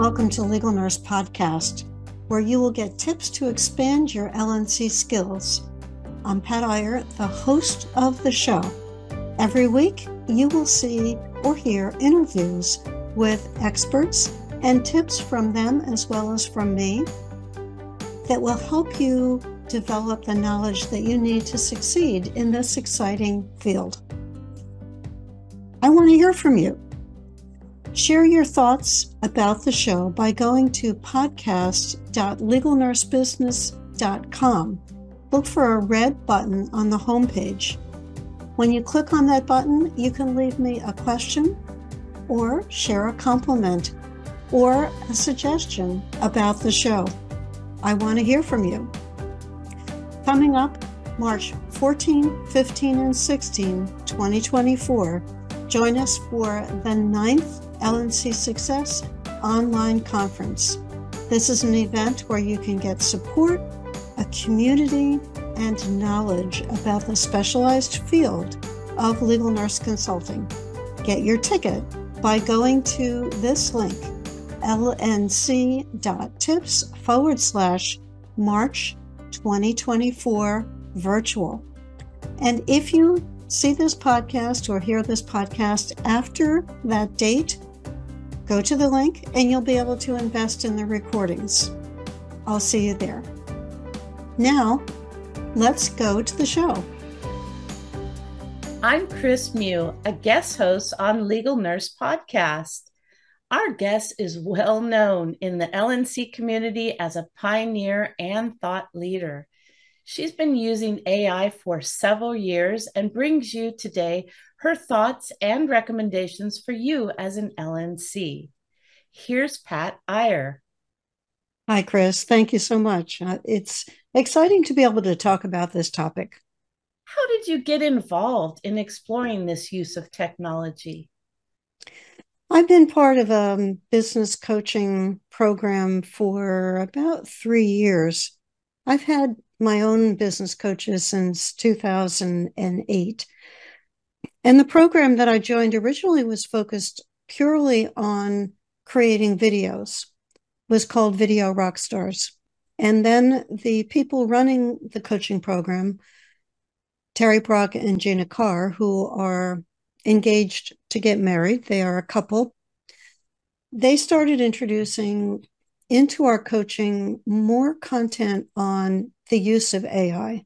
Welcome to Legal Nurse Podcast, where you will get tips to expand your LNC skills. I'm Pat Iyer, the host of the show. Every week, you will see or hear interviews with experts and tips from them as well as from me that will help you develop the knowledge that you need to succeed in this exciting field. I want to hear from you. Share your thoughts about the show by going to podcast.legalnursebusiness.com. Look for a red button on the homepage. When you click on that button, you can leave me a question or share a compliment or a suggestion about the show. I want to hear from you. Coming up March 14, 15, and 16, 2024, join us for the ninth LNC Success online conference. This is an event where you can get support, a community, and knowledge about the specialized field of legal nurse consulting. Get your ticket by going to this link lnc.tips forward slash March 2024 virtual. And if you see this podcast or hear this podcast after that date, Go to the link and you'll be able to invest in the recordings. I'll see you there. Now, let's go to the show. I'm Kris Mew, a guest host on Legal Nurse Podcast. Our guest is well known in the LNC community as a pioneer and thought leader. She's been using AI for several years and brings you today her thoughts and recommendations for you as an LNC. Here's Pat Iyer. Hi, Kris. Thank you so much. Uh, it's exciting to be able to talk about this topic. How did you get involved in exploring this use of technology? I've been part of a business coaching program for about three years. I've had my own business coaches since 2008. And the program that I joined originally was focused purely on creating videos, was called Video Rockstars. And then the people running the coaching program, Terry Brock and Gina Carr, who are engaged to get married, they are a couple. They started introducing into our coaching more content on the use of AI.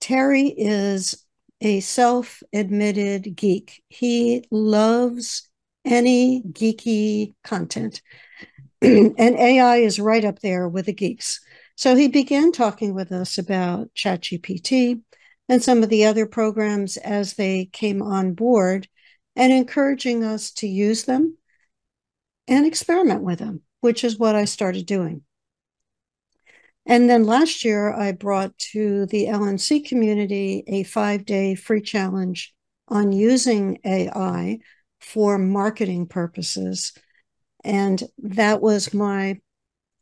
Terry is a self admitted geek. He loves any geeky content. and AI is right up there with the geeks. So he began talking with us about ChatGPT and some of the other programs as they came on board and encouraging us to use them and experiment with them, which is what I started doing. And then last year, I brought to the LNC community a five day free challenge on using AI for marketing purposes. And that was my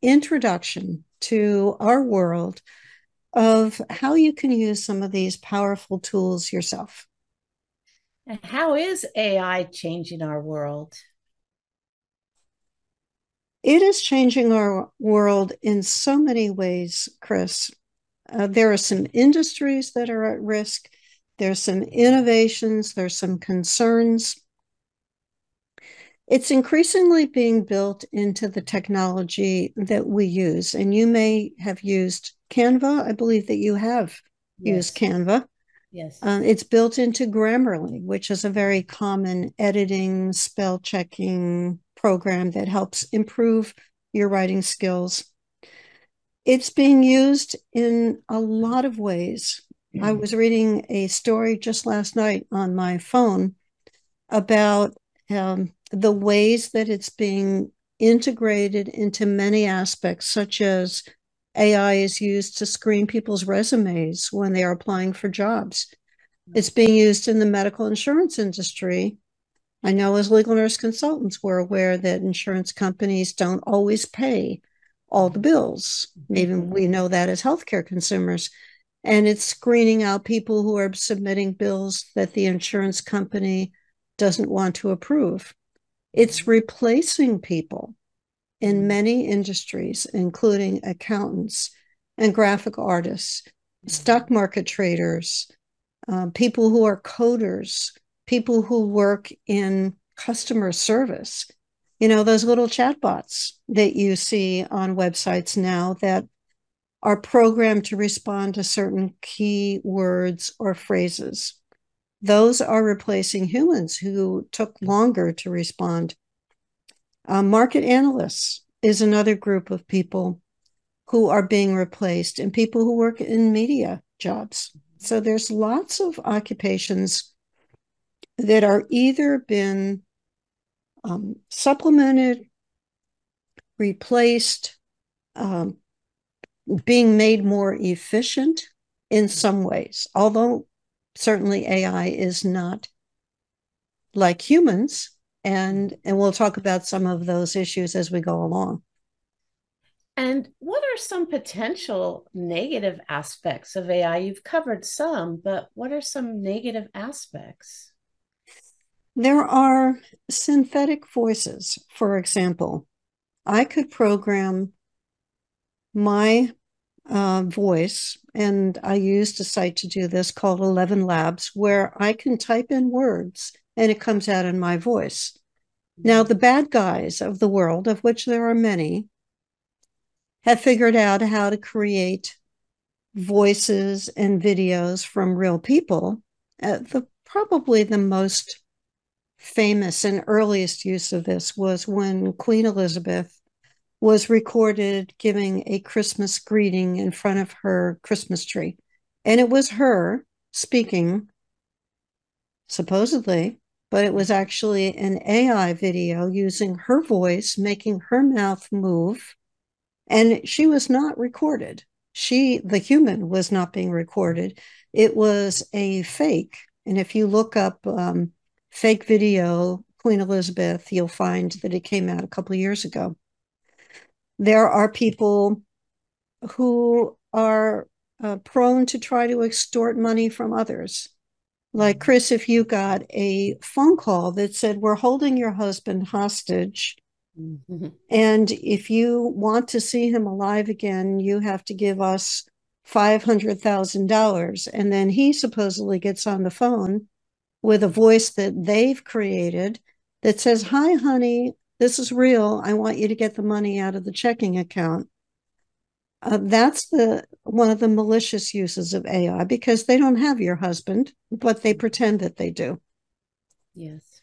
introduction to our world of how you can use some of these powerful tools yourself. And how is AI changing our world? It is changing our world in so many ways, Kris. Uh, there are some industries that are at risk. There's some innovations. There's some concerns. It's increasingly being built into the technology that we use. And you may have used Canva. I believe that you have yes. used Canva. Yes. Uh, it's built into Grammarly, which is a very common editing, spell checking program that helps improve your writing skills. It's being used in a lot of ways. Mm-hmm. I was reading a story just last night on my phone about um, the ways that it's being integrated into many aspects, such as AI is used to screen people's resumes when they are applying for jobs. It's being used in the medical insurance industry I know as legal nurse consultants, we're aware that insurance companies don't always pay all the bills. Even we know that as healthcare consumers. And it's screening out people who are submitting bills that the insurance company doesn't want to approve. It's replacing people in mm-hmm. many industries, including accountants and graphic artists, mm-hmm. stock market traders, uh, people who are coders, people who work in customer service. You know, those little chatbots that you see on websites now that are programmed to respond to certain key words or phrases. Those are replacing humans who took longer to respond. Uh, market analysts is another group of people who are being replaced, and people who work in media jobs. So there's lots of occupations that are either been um, supplemented, replaced, um, being made more efficient in some ways, although certainly AI is not like humans. And, and we'll talk about some of those issues as we go along. And what are some potential negative aspects of AI? You've covered some, but what are some negative aspects? There are synthetic voices, for example. I could program my uh, voice, and I used a site to do this called ElevenLabs, where I can type in words and it comes out in my voice. Now, the bad guys of the world, of which there are many, have figured out how to create voices and videos from real people. Uh, the probably the most famous and earliest use of this was when Queen Elizabeth was recorded giving a Christmas greeting in front of her Christmas tree. And it was her speaking, supposedly, but it was actually an AI video using her voice, making her mouth move. And she was not recorded. She, the human, was not being recorded. It was a fake. And if you look up um, fake video, Queen Elizabeth, you'll find that it came out a couple of years ago there are people who are uh, prone to try to extort money from others. Like, mm-hmm. Kris, if you got a phone call that said, We're holding your husband hostage. Mm-hmm. And if you want to see him alive again, you have to give us $500,000. And then he supposedly gets on the phone with a voice that they've created that says, Hi, honey, this is real. I want you to get the money out of the checking account. Uh, that's the one of the malicious uses of AI because they don't have your husband, but they pretend that they do. Yes.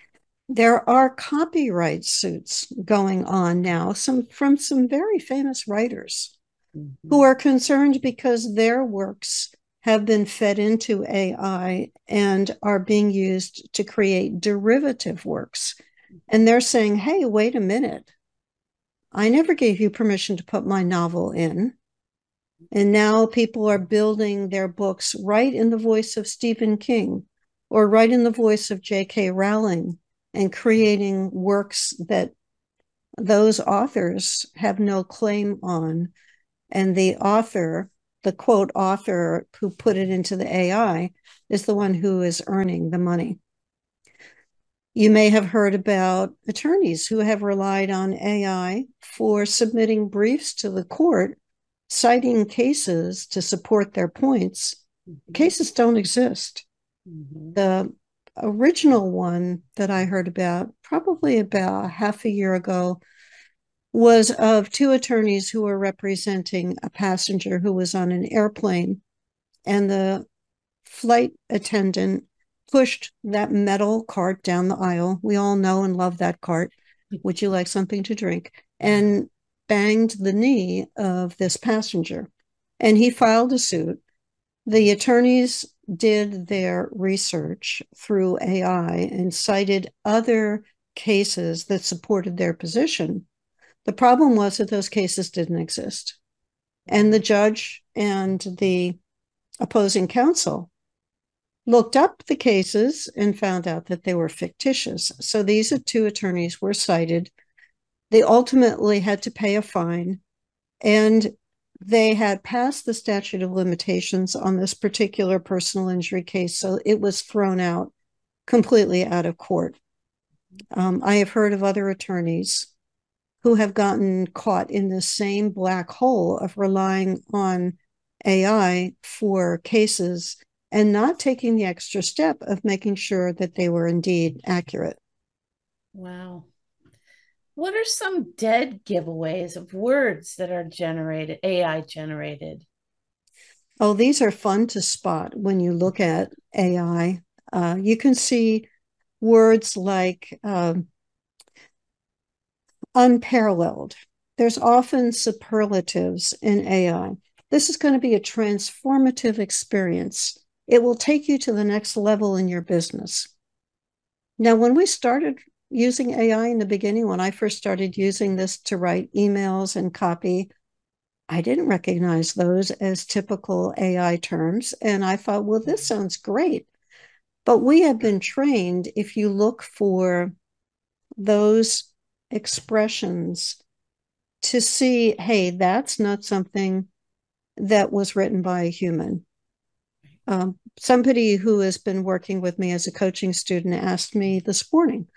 There are copyright suits going on now, some from some very famous writers mm-hmm. who are concerned because their works have been fed into AI and are being used to create derivative works and they're saying, hey, wait a minute. I never gave you permission to put my novel in. And now people are building their books right in the voice of Stephen King or right in the voice of J.K. Rowling and creating works that those authors have no claim on. And the author, the quote author who put it into the AI, is the one who is earning the money. You may have heard about attorneys who have relied on AI for submitting briefs to the court, citing cases to support their points. Mm-hmm. Cases don't exist. Mm-hmm. The original one that I heard about, probably about half a year ago, was of two attorneys who were representing a passenger who was on an airplane, and the flight attendant pushed that metal cart down the aisle. We all know and love that cart. Would you like something to drink? And banged the knee of this passenger. And he filed a suit. The attorneys did their research through AI and cited other cases that supported their position. The problem was that those cases didn't exist. And the judge and the opposing counsel looked up the cases and found out that they were fictitious. So these two attorneys were cited. They ultimately had to pay a fine, and they had passed the statute of limitations on this particular personal injury case. So it was thrown out completely out of court. Um, I have heard of other attorneys who have gotten caught in the same black hole of relying on AI for cases and not taking the extra step of making sure that they were indeed accurate. Wow. What are some dead giveaways of words that are generated, AI generated? Oh, these are fun to spot when you look at AI. Uh, you can see words like um, unparalleled. There's often superlatives in AI. This is going to be a transformative experience. It will take you to the next level in your business. Now, when we started using AI in the beginning, when I first started using this to write emails and copy, I didn't recognize those as typical AI terms. And I thought, well, this sounds great. But we have been trained, if you look for those expressions, to see, hey, that's not something that was written by a human. Um, somebody who has been working with me as a coaching student asked me this morning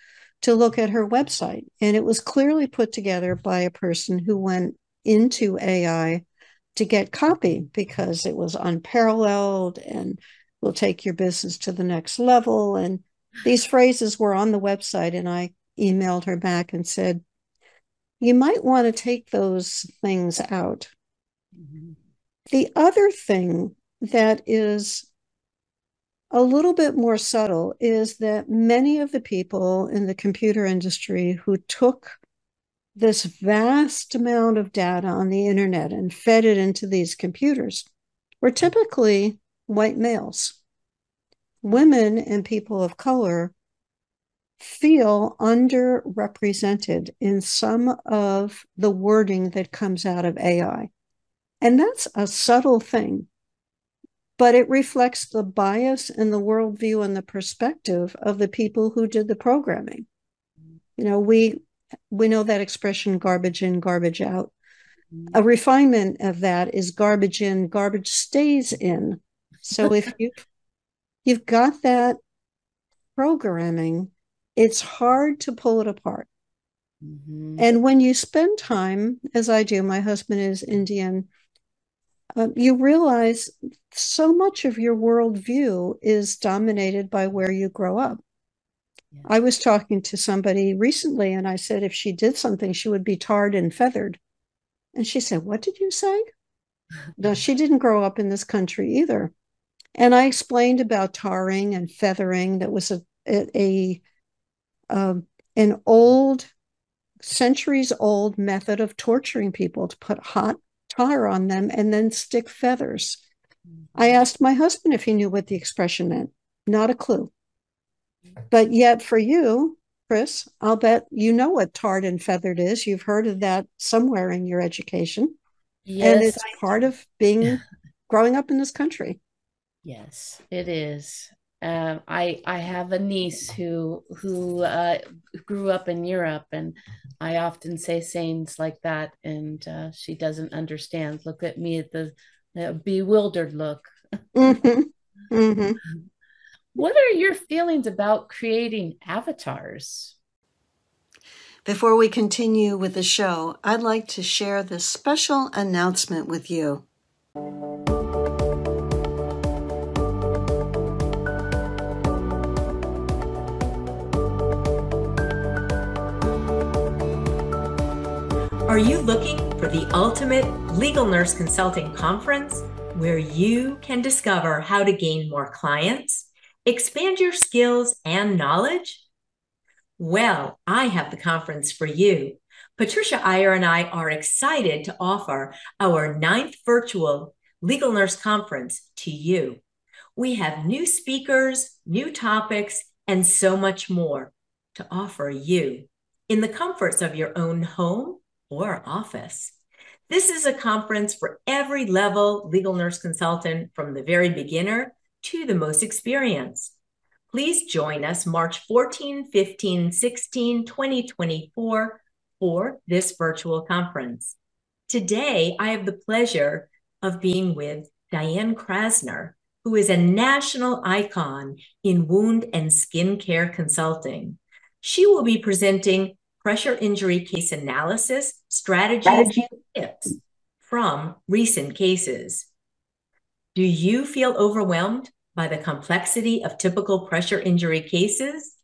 to look at her website, and it was clearly put together by a person who went into AI to get copy because it was unparalleled and will take your business to the next level. And these phrases were on the website, and I emailed her back and said, You might want to take those things out. Mm-hmm. The other thing that is a little bit more subtle is that many of the people in the computer industry who took this vast amount of data on the internet and fed it into these computers were typically white males. Women and people of color feel underrepresented in some of the wording that comes out of AI. And that's a subtle thing, but it reflects the bias and the worldview and the perspective of the people who did the programming. You know, we we know that expression garbage in, garbage out. A refinement of that is garbage in, garbage stays in. So if you you've got that programming, it's hard to pull it apart. Mm-hmm. And when you spend time, as I do, my husband is Indian, uh, you realize so much of your worldview is dominated by where you grow up. Yeah. I was talking to somebody recently and I said if she did something, she would be tarred and feathered. And she said, What did you say? no, she didn't grow up in this country either. And I explained about tarring and feathering. That was a, a, a um, an old, centuries old method of torturing people to put hot tar on them and then stick feathers. I mm-hmm. asked my husband if he knew what the expression meant. Not a clue. But yet, for you, Kris, I'll bet you know what tarred and feathered is. You've heard of that somewhere in your education. Yes, and it's I part do. of being growing up in this country. Yes, it is. Um, I I have a niece who who uh, grew up in Europe, and I often say sayings like that, and uh, she doesn't understand. Look at me at the, the bewildered look. Mm-hmm. Mm-hmm. What are your feelings about creating avatars? Before we continue with the show, I'd like to share this special announcement with you. Are you looking for the ultimate legal nurse consulting conference where you can discover how to gain more clients? expand your skills and knowledge? Well, I have the conference for you. Patricia Iyer and I are excited to offer our ninth virtual Legal Nurse Conference to you. We have new speakers, new topics, and so much more to offer you in the comforts of your own home or office. This is a conference for every level legal nurse consultant from the very beginner to the most experienced. Please join us March 14, 15, 16, 2024 for this virtual conference. Today, I have the pleasure of being with Diane Krasner, who is a national icon in wound and skin care consulting. She will be presenting pressure injury case analysis, strategies, tips from recent cases. Do you feel overwhelmed by the complexity of typical pressure injury cases?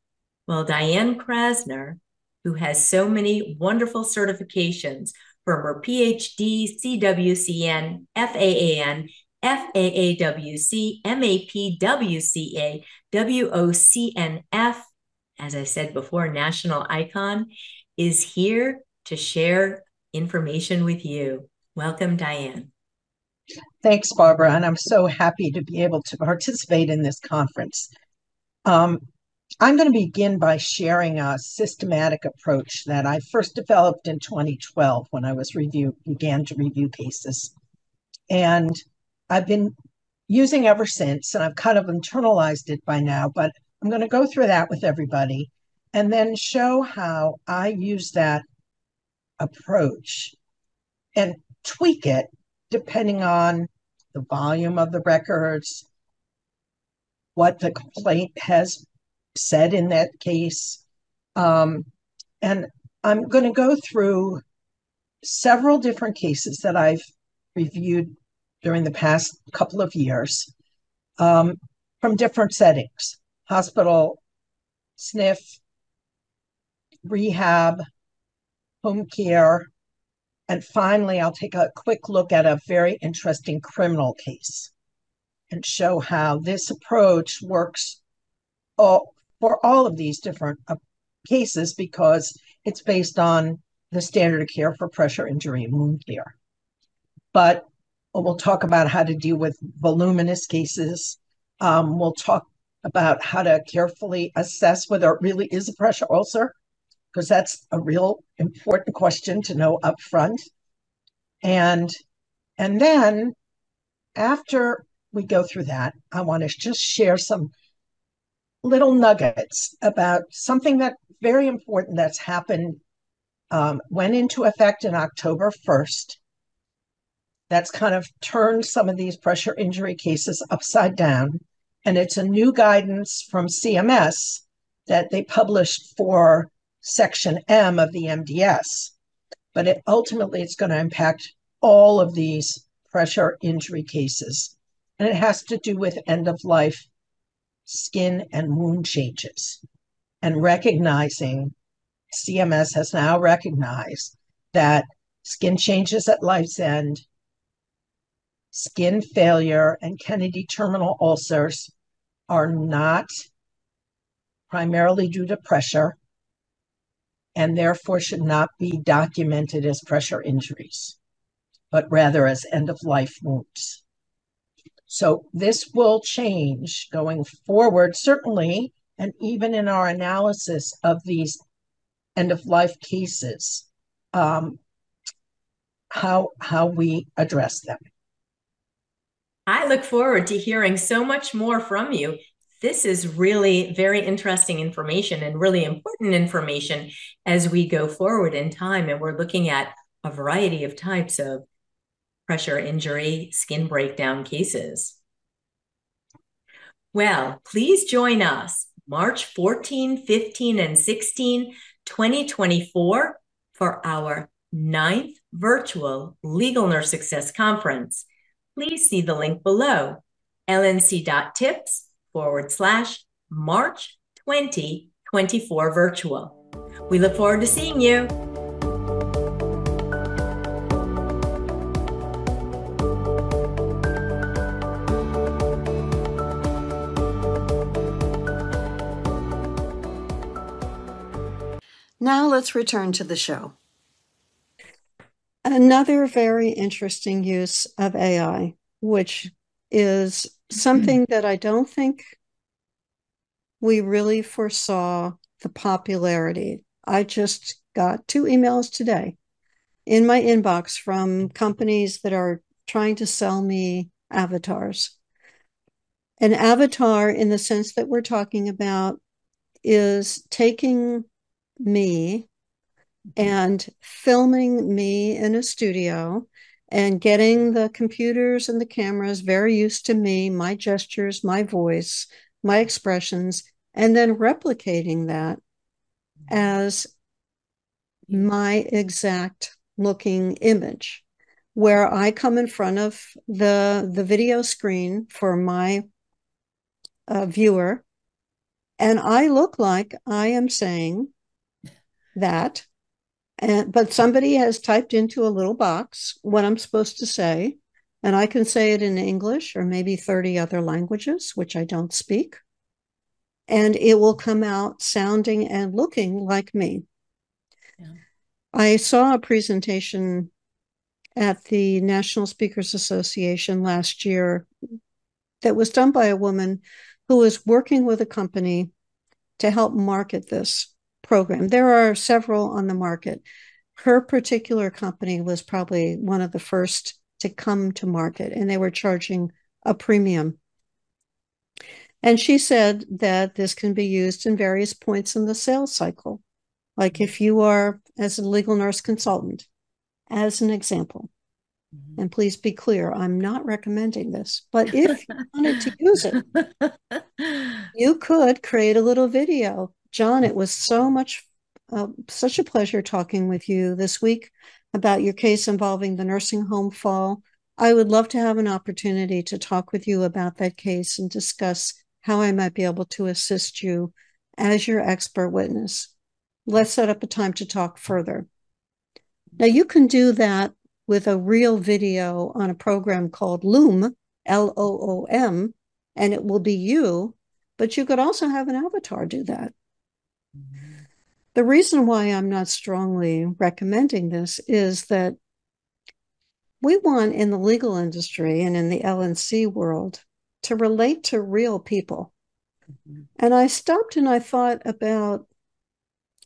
Well, Diane Krasner, who has so many wonderful certifications from her PhD, CWCN, FAAN, FAAWC, MAPWCA, WOCNF, as I said before, national icon, is here to share information with you. Welcome, Diane. Thanks, Barbara. And I'm so happy to be able to participate in this conference. Um, I'm going to begin by sharing a systematic approach that I first developed in 2012 when I was review began to review cases. And I've been using ever since, and I've kind of internalized it by now, but I'm going to go through that with everybody and then show how I use that approach and tweak it depending on the volume of the records, what the complaint has said in that case. Um, and I'm going to go through several different cases that I've reviewed during the past couple of years um, from different settings hospital, SNF, rehab, home care, and finally, I'll take a quick look at a very interesting criminal case and show how this approach works all, for all of these different uh, cases because it's based on the standard of care for pressure injury and wound care. But we'll talk about how to deal with voluminous cases. Um, we'll talk about how to carefully assess whether it really is a pressure ulcer because that's a real important question to know up front. And and then after we go through that, I want to just share some little nuggets about something that very important that's happened um, went into effect in October 1st. That's kind of turned some of these pressure injury cases upside down. And it's a new guidance from CMS that they published for Section M of the MDS, but it ultimately it's going to impact all of these pressure injury cases. And it has to do with end of life skin and wound changes and recognizing CMS has now recognized that skin changes at life's end, skin failure, and Kennedy terminal ulcers are not primarily due to pressure and therefore should not be documented as pressure injuries, but rather as end of life wounds. So this will change going forward, certainly, and even in our analysis of these end of life cases, um, how how we address them. I look forward to hearing so much more from you this is really very interesting information and really important information as we go forward in time. And we're looking at a variety of types of pressure injury, skin breakdown cases. Well, please join us March 14, 15, and 16, 2024 for our ninth virtual Legal Nurse Success Conference. Please see the link below, lnc.tips forward slash March 2024 virtual. We look forward to seeing you. Now let's return to the show. Another very interesting use of AI, which is something mm. that I don't think we really foresaw the popularity. I just got two emails today in my inbox from companies that are trying to sell me avatars. An avatar, in the sense that we're talking about, is taking me mm-hmm. and filming me in a studio and getting the computers and the cameras very used to me, my gestures, my voice, my expressions, and then replicating that as my exact looking image where I come in front of the the video screen for my uh, viewer and I look like I am saying that and but somebody has typed into a little box what I'm supposed to say and I can say it in English or maybe 30 other languages which I don't speak and it will come out sounding and looking like me. Yeah. I saw a presentation at the National Speakers Association last year that was done by a woman who was working with a company to help market this program. There are several on the market. Her particular company was probably one of the first to come to market, and they were charging a premium. And she said that this can be used in various points in the sales cycle. Like if you are, as a legal nurse consultant, as an example, mm-hmm. and please be clear, I'm not recommending this, but if you wanted to use it, you could create a little video. John, it was so much, uh, such a pleasure talking with you this week about your case involving the nursing home fall. I would love to have an opportunity to talk with you about that case and discuss how I might be able to assist you as your expert witness. Let's set up a time to talk further. Now, you can do that with a real video on a program called Loom, L O O M, and it will be you, but you could also have an avatar do that. The reason why I'm not strongly recommending this is that we want in the legal industry and in the LNC world to relate to real people. Mm-hmm. And I stopped and I thought about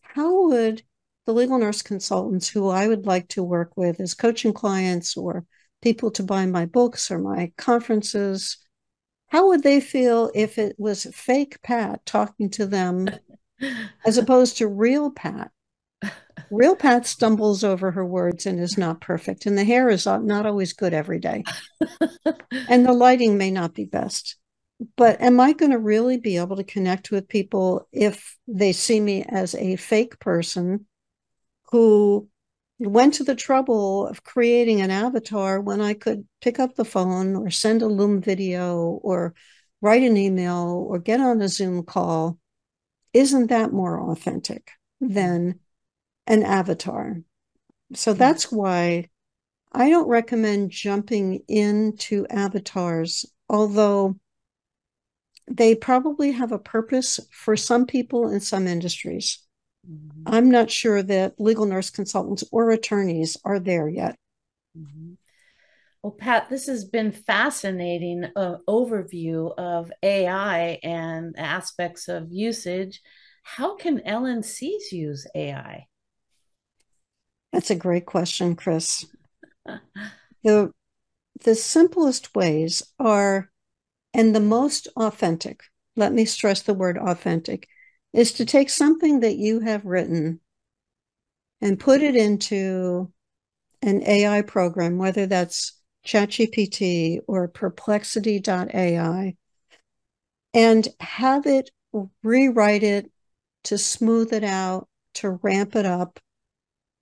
how would the legal nurse consultants who I would like to work with as coaching clients or people to buy my books or my conferences, how would they feel if it was fake Pat talking to them as opposed to real Pat? Real Pat stumbles over her words and is not perfect, and the hair is not always good every day. and the lighting may not be best. But am I going to really be able to connect with people if they see me as a fake person who went to the trouble of creating an avatar when I could pick up the phone or send a Loom video or write an email or get on a Zoom call? Isn't that more authentic than an avatar. So that's why I don't recommend jumping into avatars, although they probably have a purpose for some people in some industries. Mm-hmm. I'm not sure that legal nurse consultants or attorneys are there yet. Mm-hmm. Well, Pat, this has been fascinating uh, overview of AI and aspects of usage. How can LNCs use AI? That's a great question, Kris. the the simplest ways are and the most authentic, let me stress the word authentic, is to take something that you have written and put it into an AI program, whether that's ChatGPT or perplexity.ai, and have it rewrite it to smooth it out, to ramp it up,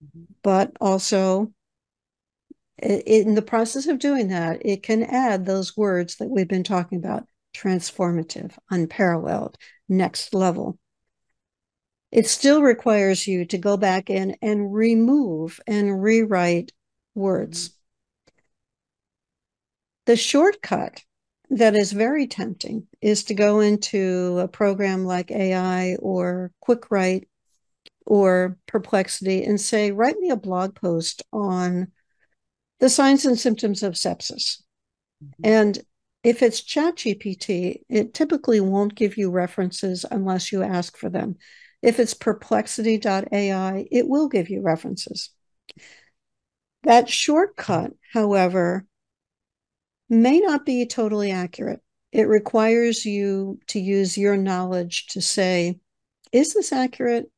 mm-hmm. but also in the process of doing that, it can add those words that we've been talking about transformative, unparalleled, next level. It still requires you to go back in and remove and rewrite words. Mm-hmm. The shortcut that is very tempting is to go into a program like AI or QuickWrite or perplexity and say, write me a blog post on the signs and symptoms of sepsis. Mm-hmm. And if it's ChatGPT, it typically won't give you references unless you ask for them. If it's perplexity.ai, it will give you references. That shortcut, however, may not be totally accurate. It requires you to use your knowledge to say, is this accurate?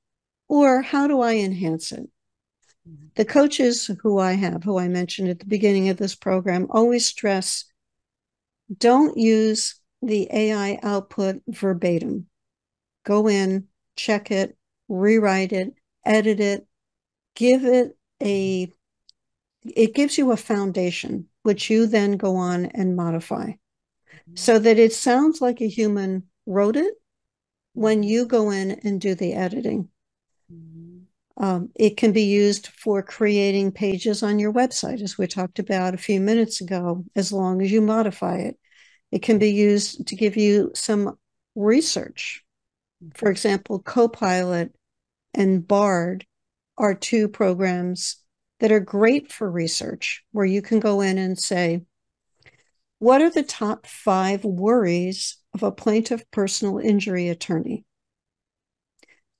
Or how do I enhance it? The coaches who I have, who I mentioned at the beginning of this program, always stress don't use the AI output verbatim. Go in, check it, rewrite it, edit it, give it a it gives you a foundation which you then go on and modify mm-hmm. so that it sounds like a human wrote it when mm-hmm. you go in and do the editing mm-hmm. um, it can be used for creating pages on your website as we talked about a few minutes ago as long as you modify it it can be used to give you some research for example copilot and bard are two programs that are great for research where you can go in and say, what are the top five worries of a plaintiff personal injury attorney?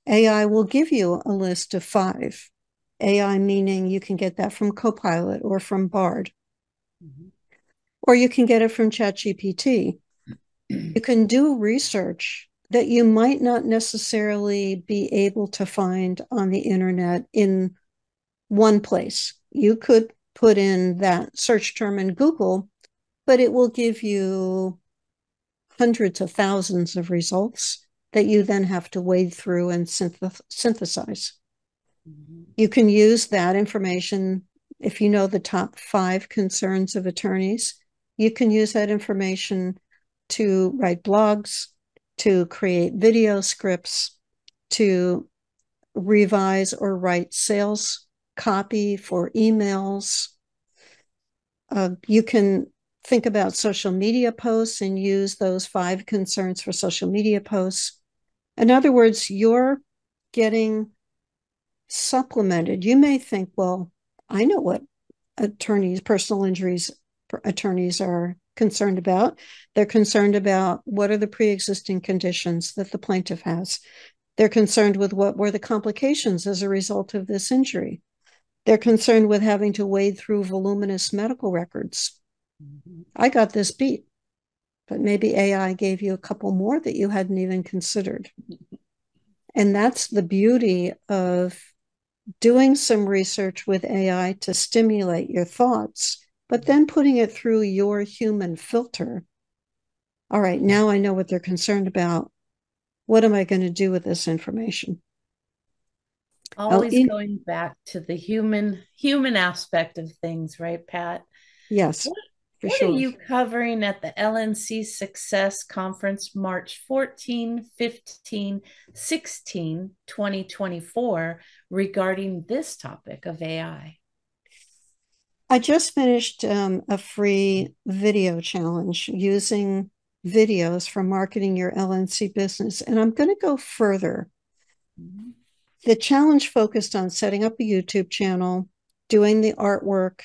AI will give you a list of five. AI meaning you can get that from Copilot or from Bard, mm-hmm. or you can get it from ChatGPT. you can do research that you might not necessarily be able to find on the internet in one place. You could put in that search term in Google, but it will give you hundreds of thousands of results that you then have to wade through and synth- synthesize. Mm-hmm. You can use that information if you know the top five concerns of attorneys. You can use that information to write blogs, to create video scripts, to revise or write sales copy for emails. Uh, you can think about social media posts and use those five concerns for social media posts. In other words, you're getting supplemented. You may think, well, I know what attorneys, personal injuries attorneys are concerned about. They're concerned about what are the pre existing conditions that the plaintiff has. They're concerned with what were the complications as a result of this injury. They're concerned with having to wade through voluminous medical records. Mm-hmm. I got this beat, but maybe AI gave you a couple more that you hadn't even considered. And that's the beauty of doing some research with AI to stimulate your thoughts, but then putting it through your human filter. All right, now I know what they're concerned about. What am I going to do with this information? Always in, going back to the human human aspect of things right pat? Yes what, what sure. are you covering at the lnc success conference march 14 15 16 2024 regarding this topic of ai i? Just finished um, a free video challenge using videos for marketing your lnc business and i'm going to go further mm-hmm the challenge focused on setting up a YouTube channel, doing the artwork,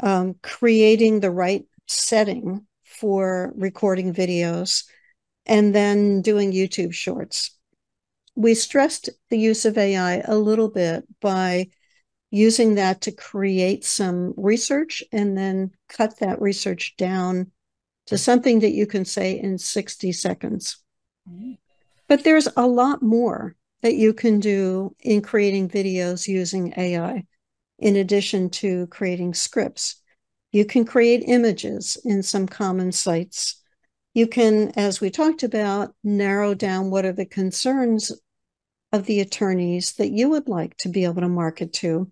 um, creating the right setting for recording videos, and then doing YouTube shorts. We stressed the use of AI a little bit by using that to create some research and then cut that research down to something that you can say in 60 seconds. But there's a lot more that you can do in creating videos using AI, in addition to creating scripts. You can create images in some common sites. You can, as we talked about, narrow down what are the concerns of the attorneys that you would like to be able to market to.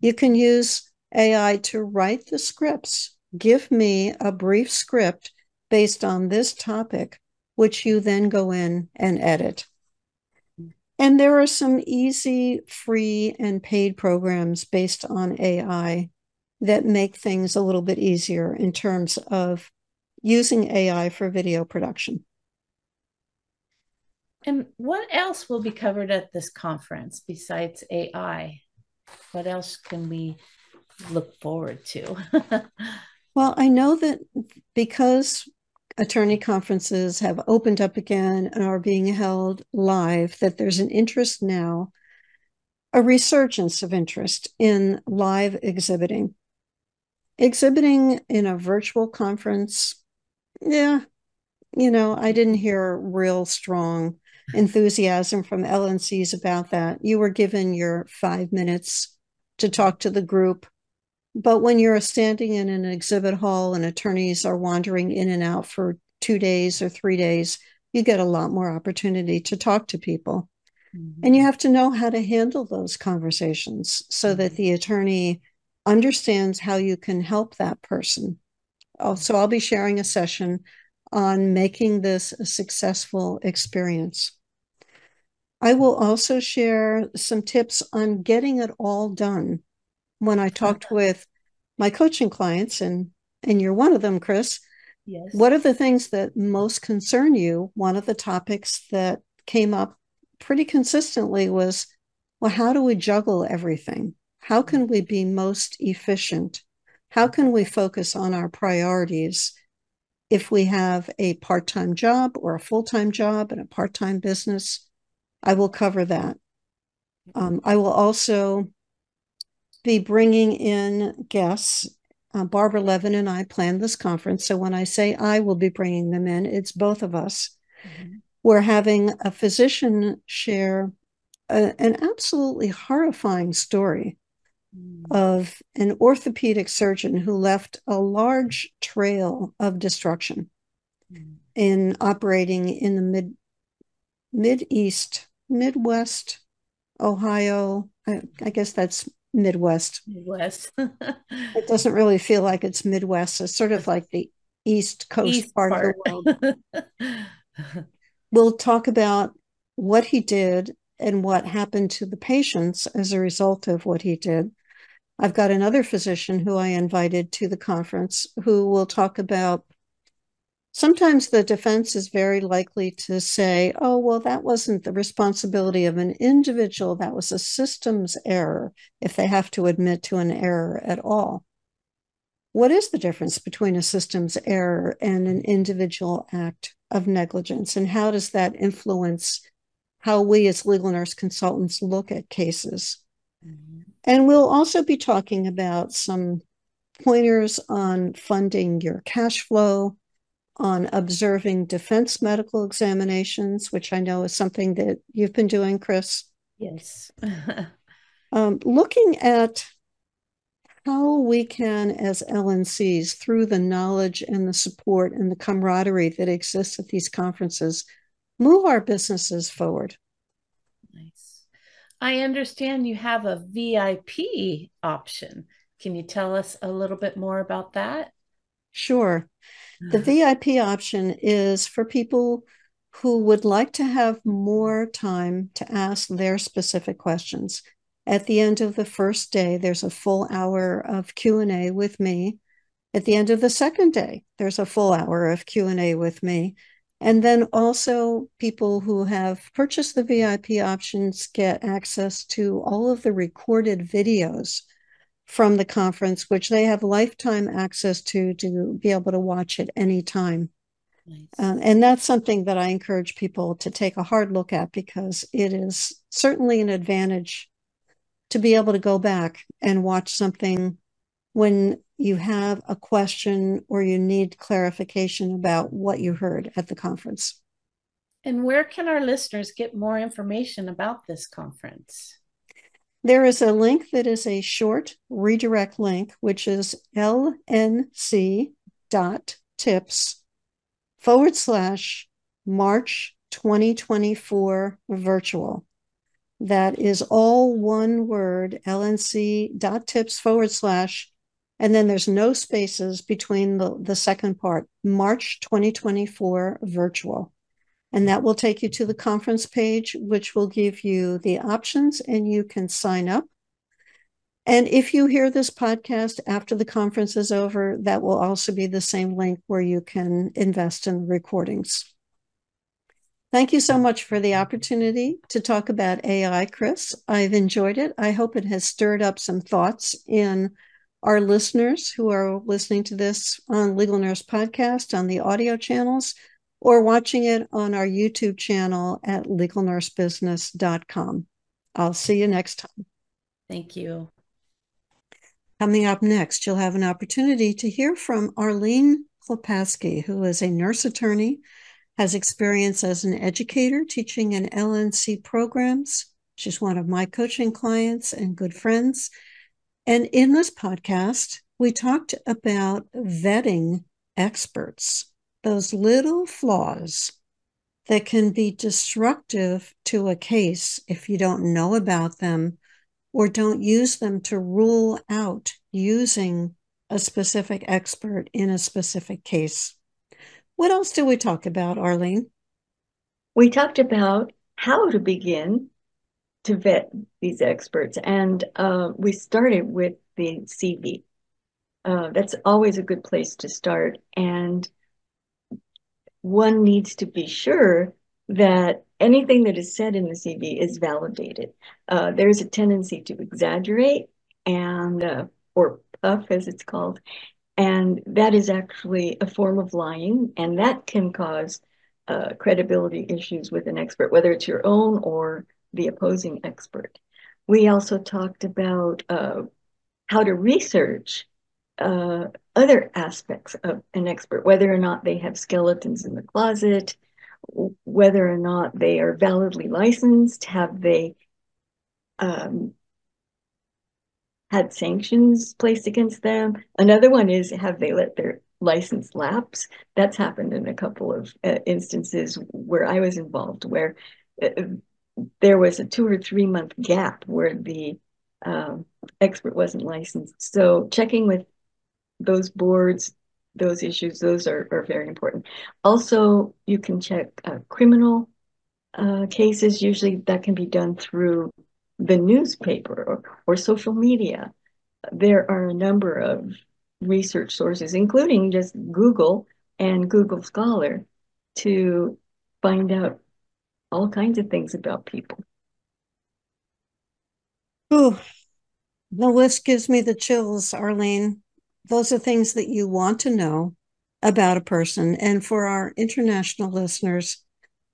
You can use AI to write the scripts. Give me a brief script based on this topic, which you then go in and edit. And there are some easy, free, and paid programs based on AI that make things a little bit easier in terms of using AI for video production. And what else will be covered at this conference besides AI? What else can we look forward to? well, I know that because attorney conferences have opened up again and are being held live, that there's an interest now, a resurgence of interest in live exhibiting. Exhibiting in a virtual conference, yeah, you know, I didn't hear real strong enthusiasm from LNCs about that. You were given your five minutes to talk to the group but when you're standing in an exhibit hall and attorneys are wandering in and out for two days or three days, you get a lot more opportunity to talk to people. Mm-hmm. And you have to know how to handle those conversations so mm-hmm. that the attorney understands how you can help that person. Also, I'll be sharing a session on making this a successful experience. I will also share some tips on getting it all done. When I talked with my coaching clients, and and you're one of them, Kris. Yes. What are the things that most concern you? One of the topics that came up pretty consistently was, well, how do we juggle everything? How can we be most efficient? How can we focus on our priorities if we have a part time job or a full time job and a part time business? I will cover that. Um, I will also be bringing in guests. Uh, Barbara Levin and I planned this conference. So when I say I will be bringing them in, it's both of us. Mm-hmm. We're having a physician share a, an absolutely horrifying story mm-hmm. of an orthopedic surgeon who left a large trail of destruction mm-hmm. in operating in the mid mid east midwest ohio I, I guess that's Midwest. Midwest. it doesn't really feel like it's Midwest. It's sort of like the East Coast East part, part, of the world. we'll talk about what he did and what happened to the patients as a result of what he did. I've got another physician who I invited to the conference who will talk about Sometimes the defense is very likely to say, oh, well, that wasn't the responsibility of an individual, that was a systems error, if they have to admit to an error at all. What is the difference between a systems error and an individual act of negligence? And how does that influence how we as legal nurse consultants look at cases? Mm-hmm. And we'll also be talking about some pointers on funding your cash flow on observing defense medical examinations, which I know is something that you've been doing, Kris. Yes. um, looking at how we can, as LNCs, through the knowledge and the support and the camaraderie that exists at these conferences, move our businesses forward. Nice. I understand you have a VIP option. Can you tell us a little bit more about that? Sure. The mm-hmm. VIP option is for people who would like to have more time to ask their specific questions. At the end of the first day, there's a full hour of Q&A with me. At the end of the second day, there's a full hour of Q&A with me. And then also people who have purchased the VIP options get access to all of the recorded videos from the conference, which they have lifetime access to to be able to watch at any time. Nice. Uh, and that's something that I encourage people to take a hard look at because it is certainly an advantage to be able to go back and watch something when you have a question or you need clarification about what you heard at the conference. And where can our listeners get more information about this conference? There is a link that is a short redirect link, which is lnc.tips forward slash March 2024 virtual. That is all one word, lnc.tips forward slash, and then there's no spaces between the, the second part, March 2024 virtual. And that will take you to the conference page, which will give you the options and you can sign up. And if you hear this podcast after the conference is over, that will also be the same link where you can invest in the recordings. Thank you so much for the opportunity to talk about AI, Kris. I've enjoyed it. I hope it has stirred up some thoughts in our listeners who are listening to this on Legal Nurse Podcast on the audio channels or watching it on our YouTube channel at legalnursebusiness.com. I'll see you next time. Thank you. Coming up next, you'll have an opportunity to hear from Arlene Klopaski, who is a nurse attorney, has experience as an educator teaching in LNC programs. She's one of my coaching clients and good friends. And in this podcast, we talked about vetting experts those little flaws that can be destructive to a case if you don't know about them or don't use them to rule out using a specific expert in a specific case. What else do we talk about, Arlene? We talked about how to begin to vet these experts, and uh, we started with the CV. Uh, that's always a good place to start. And one needs to be sure that anything that is said in the CV is validated. Uh, there's a tendency to exaggerate and uh, or puff, as it's called, and that is actually a form of lying, and that can cause uh, credibility issues with an expert, whether it's your own or the opposing expert. We also talked about uh, how to research uh, other aspects of an expert, whether or not they have skeletons in the closet, whether or not they are validly licensed, have they um, had sanctions placed against them. Another one is have they let their license lapse? That's happened in a couple of uh, instances where I was involved, where uh, there was a two or three month gap where the um, expert wasn't licensed. So checking with those boards, those issues, those are, are very important. Also, you can check uh, criminal uh, cases. Usually that can be done through the newspaper or, or social media. There are a number of research sources, including just Google and Google Scholar, to find out all kinds of things about people. Ooh, the list gives me the chills, Arlene. Those are things that you want to know about a person. And for our international listeners,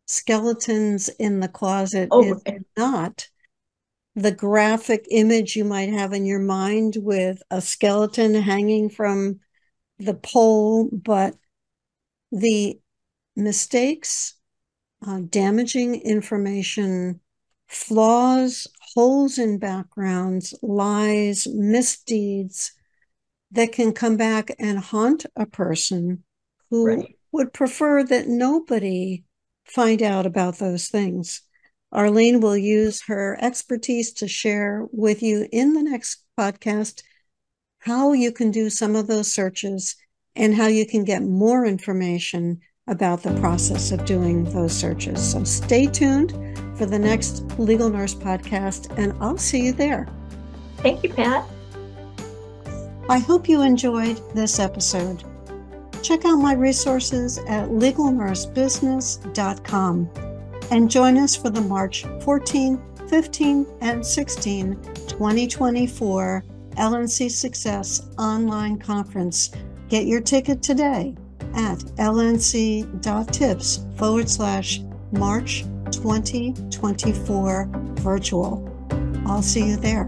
skeletons in the closet oh, is not the graphic image you might have in your mind with a skeleton hanging from the pole, but the mistakes, uh, damaging information, flaws, holes in backgrounds, lies, misdeeds that can come back and haunt a person who right. would prefer that nobody find out about those things. Arlene will use her expertise to share with you in the next podcast how you can do some of those searches and how you can get more information about the process of doing those searches. So stay tuned for the next Legal Nurse podcast, and I'll see you there. Thank you, Pat. I hope you enjoyed this episode. Check out my resources at legalnursebusiness.com and join us for the March 14, 15, and 16, 2024 LNC Success Online Conference. Get your ticket today at lnc.tips forward slash March 2024 virtual. I'll see you there.